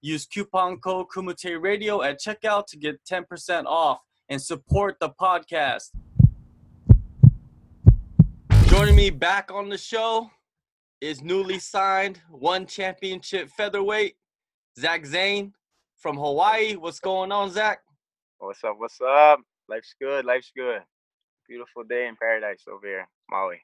Use coupon code Kumite Radio at checkout to get 10% off and support the podcast. Joining me back on the show is newly signed one championship featherweight, Zach Zane from Hawaii. What's going on, Zach? What's up? What's up? Life's good. Life's good. Beautiful day in paradise over here, Maui.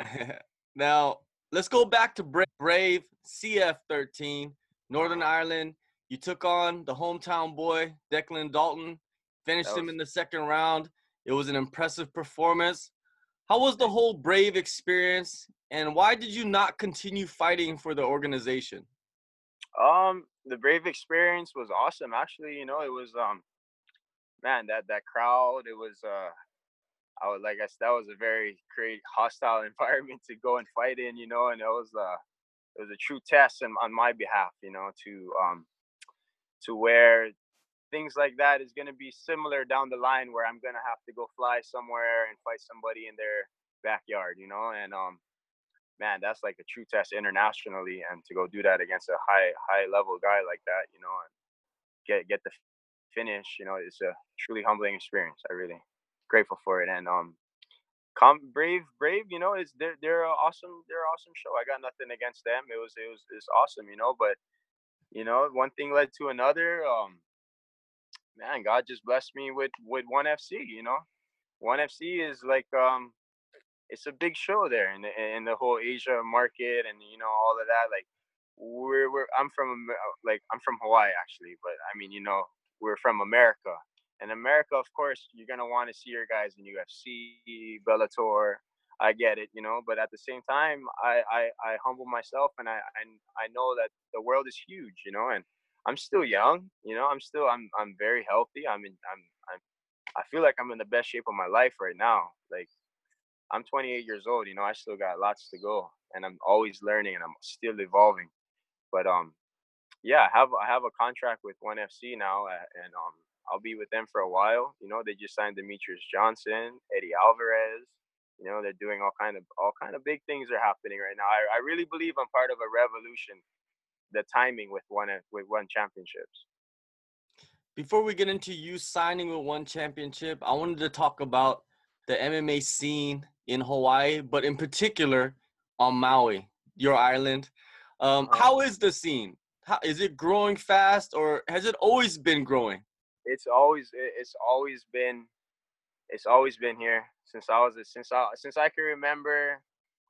now, let's go back to Brave CF13, Northern Ireland. You took on the hometown boy, Declan Dalton, finished was- him in the second round. It was an impressive performance. How was the whole Brave experience, and why did you not continue fighting for the organization? Um, the Brave experience was awesome. Actually, you know, it was um, man, that that crowd. It was uh, I was like I said, that was a very great hostile environment to go and fight in, you know, and it was uh it was a true test in, on my behalf, you know, to um to where things like that is gonna be similar down the line where I'm gonna have to go fly somewhere and fight somebody in their backyard, you know, and um man, that's like a true test internationally and to go do that against a high high level guy like that, you know, and get get the finish, you know, it's a truly humbling experience. I really grateful for it. And um, come brave, brave. You know, it's they're they're awesome. They're awesome show. I got nothing against them. It was it was it's awesome. You know, but you know, one thing led to another. Um, man, God just blessed me with with one FC. You know, one FC is like um, it's a big show there in the in the whole Asia market, and you know all of that. Like we're we're I'm from like I'm from Hawaii actually, but I mean you know we're from America in America, of course, you're gonna want to see your guys in UFC, Bellator. I get it, you know, but at the same time, I I, I humble myself and I, I I know that the world is huge, you know, and I'm still young, you know. I'm still I'm I'm very healthy. I'm in I'm I'm I feel like I'm in the best shape of my life right now. Like I'm 28 years old, you know. I still got lots to go, and I'm always learning and I'm still evolving. But um, yeah, I have I have a contract with One FC now, and um, I'll be with them for a while. You know, they just signed Demetrious Johnson, Eddie Alvarez. You know, they're doing all kind of all kind of big things are happening right now. I, I really believe I'm part of a revolution. The timing with one with one championships. Before we get into you signing with one championship, I wanted to talk about the MMA scene in Hawaii, but in particular on Maui, your island. Um, uh-huh. how is the scene? How, is it growing fast, or has it always been growing? It's always it's always been it's always been here since I was since I since I can remember.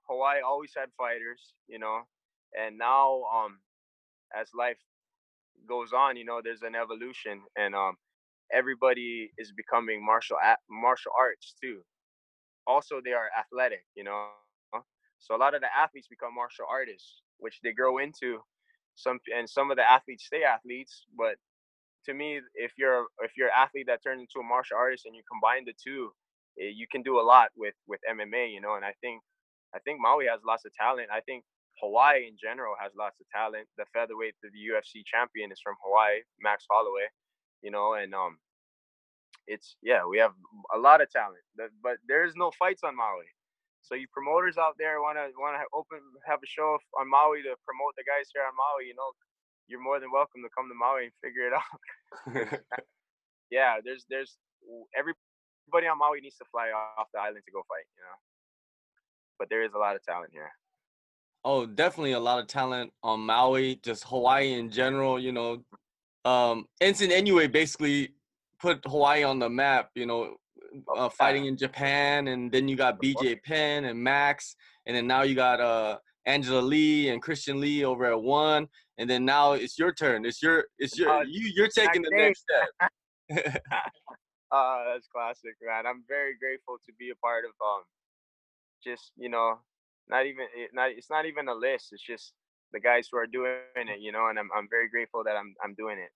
Hawaii always had fighters, you know, and now um as life goes on, you know, there's an evolution, and um everybody is becoming martial martial arts too. Also, they are athletic, you know. So a lot of the athletes become martial artists, which they grow into. Some and some of the athletes stay athletes, but to me, if you're if you're an athlete that turns into a martial artist and you combine the two, eh, you can do a lot with with MMA. You know, and I think I think Maui has lots of talent. I think Hawaii in general has lots of talent. The featherweight, the UFC champion is from Hawaii, Max Holloway. You know, and um, it's yeah, we have a lot of talent, but there's no fights on Maui. So you promoters out there want to want to open have a show on Maui to promote the guys here on Maui. You know, you're more than welcome to come to Maui and figure it out. yeah, there's there's everybody on Maui needs to fly off the island to go fight, you know. But there is a lot of talent here. Oh, definitely a lot of talent on Maui, just Hawaii in general, you know. Um Enson Inoue basically put Hawaii on the map, you know, uh, fighting in Japan and then you got BJ Penn and Max and then now you got uh Angela Lee and Christian Lee over at one and then now it's your turn. It's your it's your uh, you you're taking the next step. uh, that's classic, man. I'm very grateful to be a part of um just, you know, not even it, eh, not it's not even a list. It's just the guys who are doing it, you know, and I'm I'm very grateful that I'm I'm doing it.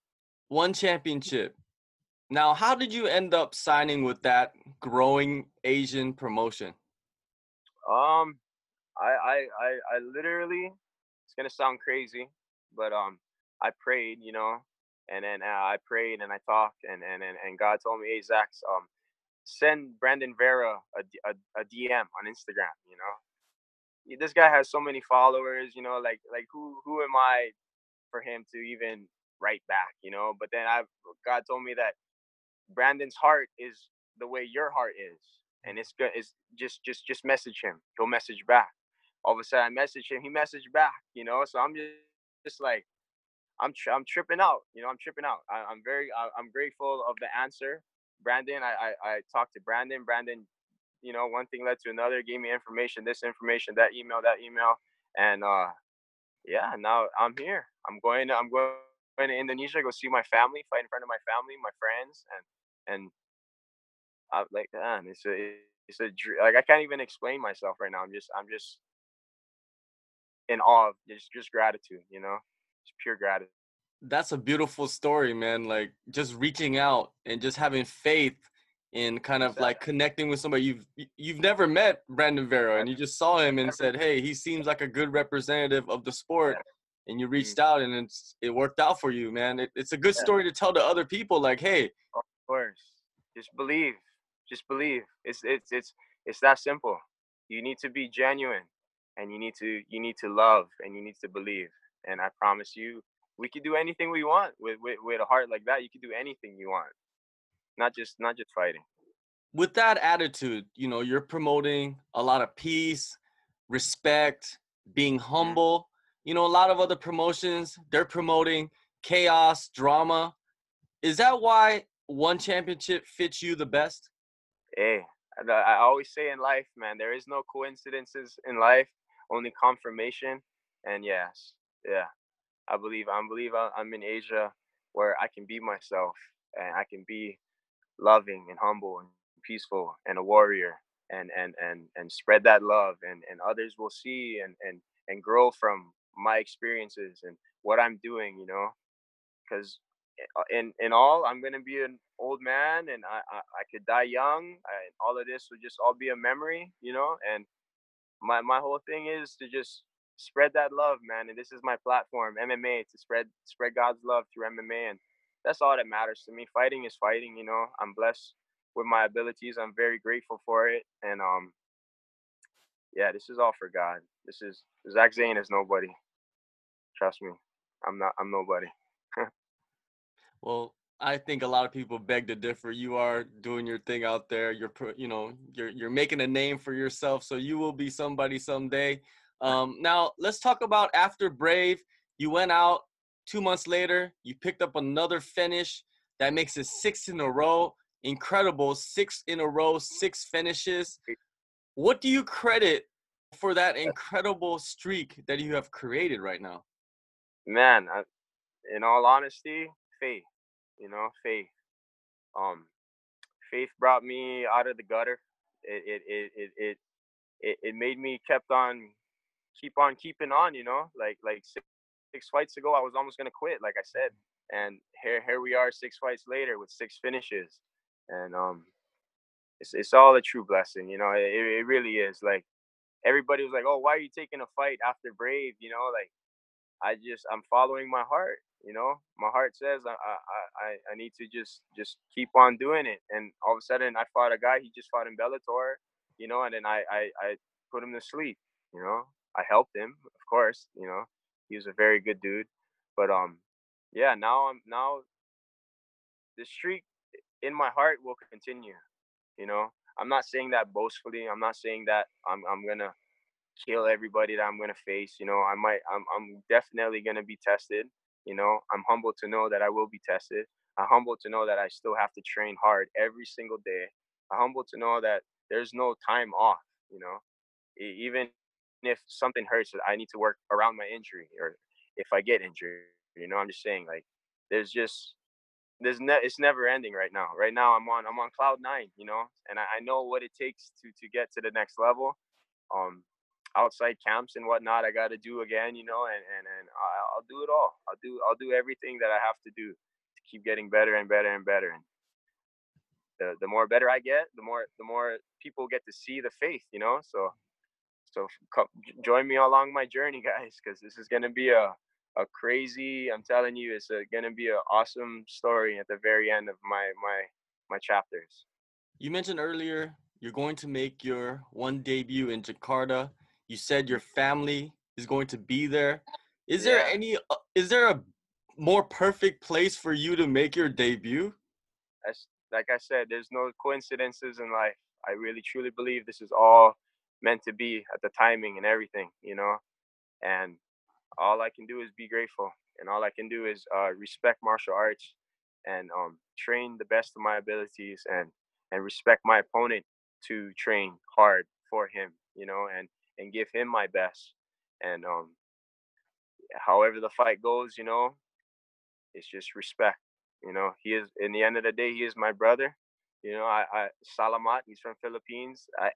one championship. Now, how did you end up signing with that growing Asian promotion? Um, I I I, I literally it's gonna sound crazy, but um, I prayed, you know, and then uh, I prayed and I talked, and and and, and God told me, hey Zach, um, send Brandon Vera a, a, a DM on Instagram, you know. This guy has so many followers, you know, like like who who am I for him to even write back, you know? But then I God told me that Brandon's heart is the way your heart is, and it's good. It's just just just message him. He'll message back. All of a sudden, I messaged him. He messaged back. You know, so I'm just just like I'm I'm tripping out. You know, I'm tripping out. I, am very I, I'm grateful of the answer, Brandon. I, I I talked to Brandon. Brandon, you know, one thing led to another. Gave me information, this information, that email, that email, and uh, yeah. Now I'm here. I'm going. I'm going going to Indonesia, go see my family, fight in front of my family, my friends, and and I'm like man, it's a it's a like I can't even explain myself right now. I'm just I'm just in awe of just just gratitude, you know, just pure gratitude. That's a beautiful story, man. Like just reaching out and just having faith in kind of like connecting with somebody you've you've never met Brandon Vera and you just saw him and said, "Hey, he seems like a good representative of the sport." and you mm. reached out and it's it worked out for you, man. It, it's a good story to tell to other people. Like, hey, of course, just believe, just believe. It's it's it's it's that simple. You need to be genuine, and you need to you need to love, and you need to believe. And I promise you, we can do anything we want with with, with a heart like that. You can do anything you want, not just not just fighting. With that attitude, you know, you're promoting a lot of peace, respect, being mm-hmm. humble you know, a lot of other promotions, they're promoting chaos, drama. Is that why one championship fits you the best? Hey, I always say in life, man, there is no coincidences in life, only confirmation. And yes, yeah, I believe I believe I'm in Asia where I can be myself and I can be loving and humble and peaceful and a warrior and and and and spread that love and and others will see and and and grow from my experiences and what I'm doing, you know, because eh, in in all, I'm gonna be an old man and I I, I could die young. and all of this would just all be a memory, you know. And my my whole thing is to just spread that love, man. And this is my platform, MMA, to spread spread God's love through MMA, and that's all that matters to me. Fighting is fighting, you know. I'm blessed with my abilities. I'm very grateful for it, and um, yeah, this is all for God. This is Zach Zane is nobody. Trust me, I'm not. I'm nobody. well, I think a lot of people beg to differ. You are doing your thing out there. You're, you know, you're you're making a name for yourself. So you will be somebody someday. Um, now let's talk about after Brave. You went out two months later. You picked up another finish. That makes it six in a row. Incredible, six in a row, six finishes. What do you credit for that incredible streak that you have created right now? man, I, in all honesty, faith. You know, faith. Um, faith brought me out of the gutter. It it it it it it, made me kept on keep on keeping on. You know, like like six, six fights ago, I was almost gonna quit. Like I said, and here here we are, six fights later with six finishes, and um, it's it's all a true blessing. You know, it it really is. Like everybody was like, "Oh, why are you taking a fight after Brave?" You know, like I just I'm following my heart. You know, my heart says I I I, I need to just just keep on doing it. And all of a sudden, I fought a guy. He just fought in Bellator. You know, and then I I, I put him to sleep. You know, I helped him, of course. You know, he was a very good dude. But um, yeah. Now I'm now the streak in my heart will continue. You know, I'm not saying that boastfully. I'm not saying that I'm I'm gonna kill everybody that I'm gonna face. You know, I might I'm I'm definitely gonna be tested. You know, I'm humbled to know that I will be tested. I'm humbled to know that I still have to train hard every single day. I'm humbled to know that there's no time off. You know, even if something hurts, I need to work around my injury, or if I get injured. You know, I'm just saying like there's just there's ne- it's never ending right now. Right now I'm on I'm on cloud nine, you know, and I, I know what it takes to to get to the next level. Um, outside camps and whatnot I got to do again, you know, and, and, and I'll do it all. I'll do, I'll do everything that I have to do to keep getting better and better and better. And the the more better I get, the more the more people get to see the faith, you know. So so come, join me along my journey, guys, because this is gonna be a a crazy. I'm telling you, it's a, gonna be an awesome story at the very end of my my my chapters. You mentioned earlier you're going to make your one debut in Jakarta. You said your family is going to be there. Is yeah. there any? Uh, is there a more perfect place for you to make your debut? As, like I said, there's no coincidences in life. I really truly believe this is all meant to be at the timing and everything, you know. And all I can do is be grateful, and all I can do is uh, respect martial arts and um, train the best of my abilities and and respect my opponent to train hard for him, you know, and and give him my best. And um, however the fight goes, you know, it's just respect. You know, he is in the end of the day, he is my brother. You know, I, I Salamat, he's from Philippines. I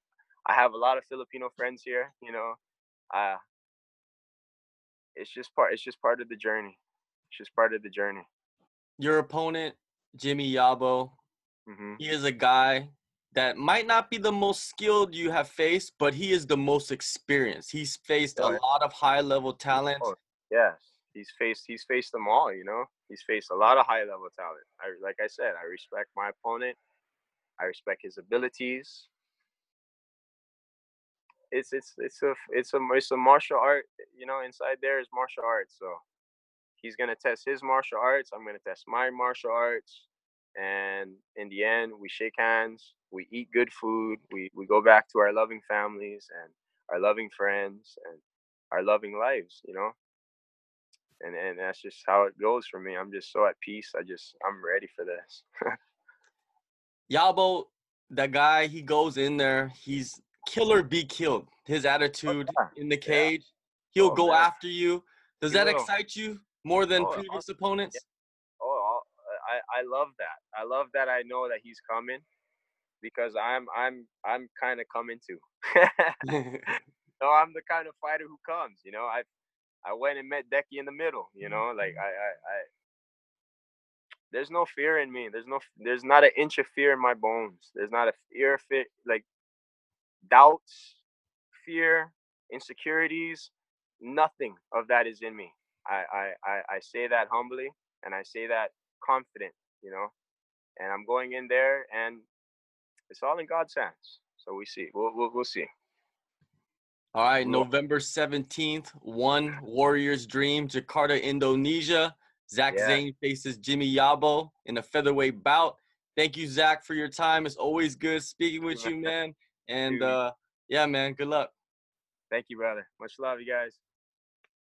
I have a lot of Filipino friends here, you know. Uh it's just part it's just part of the journey. It's just part of the journey. Your opponent, Jimmy Yabo, mm-hmm. he is a guy that might not be the most skilled you have faced, but he is the most experienced. He's faced yeah. a lot of high level talent. Oh, yes, he's faced he's faced them all. You know, he's faced a lot of high level talent. I like I said, I respect my opponent. I respect his abilities. It's it's it's a it's a it's a martial art. You know, inside there is martial arts. So he's gonna test his martial arts. I'm gonna test my martial arts and in the end we shake hands we eat good food we, we go back to our loving families and our loving friends and our loving lives you know and and that's just how it goes for me i'm just so at peace i just i'm ready for this yabo that guy he goes in there he's killer be killed his oh, attitude oh, yeah. in the cage yeah. he'll oh, go man. after you does he that will. excite you more than oh, previous opponents I, love that. I love that I know that he's coming because I'm I'm I'm kind of coming too. no, I'm the kind of fighter who comes. You know, I I went and met Decky in the middle. You know, like mm-hmm. I I, I there's no fear in me. There's no there's not an inch of fear in my bones. There's not a fear fit like doubts, fear, insecurities. Nothing of that is in me. I I I, I say that humbly and I say that confident, you know. And I'm going in there, and it's all in God's hands. So we see. We'll we'll, we'll see. All right, November 17th, one Warriors Dream, Jakarta, Indonesia. Zach yeah. Zane faces Jimmy Yabo in a featherweight bout. Thank you, Zach, for your time. It's always good speaking with you, man. And uh, yeah, man, good luck. Thank you, brother. Much love, you guys.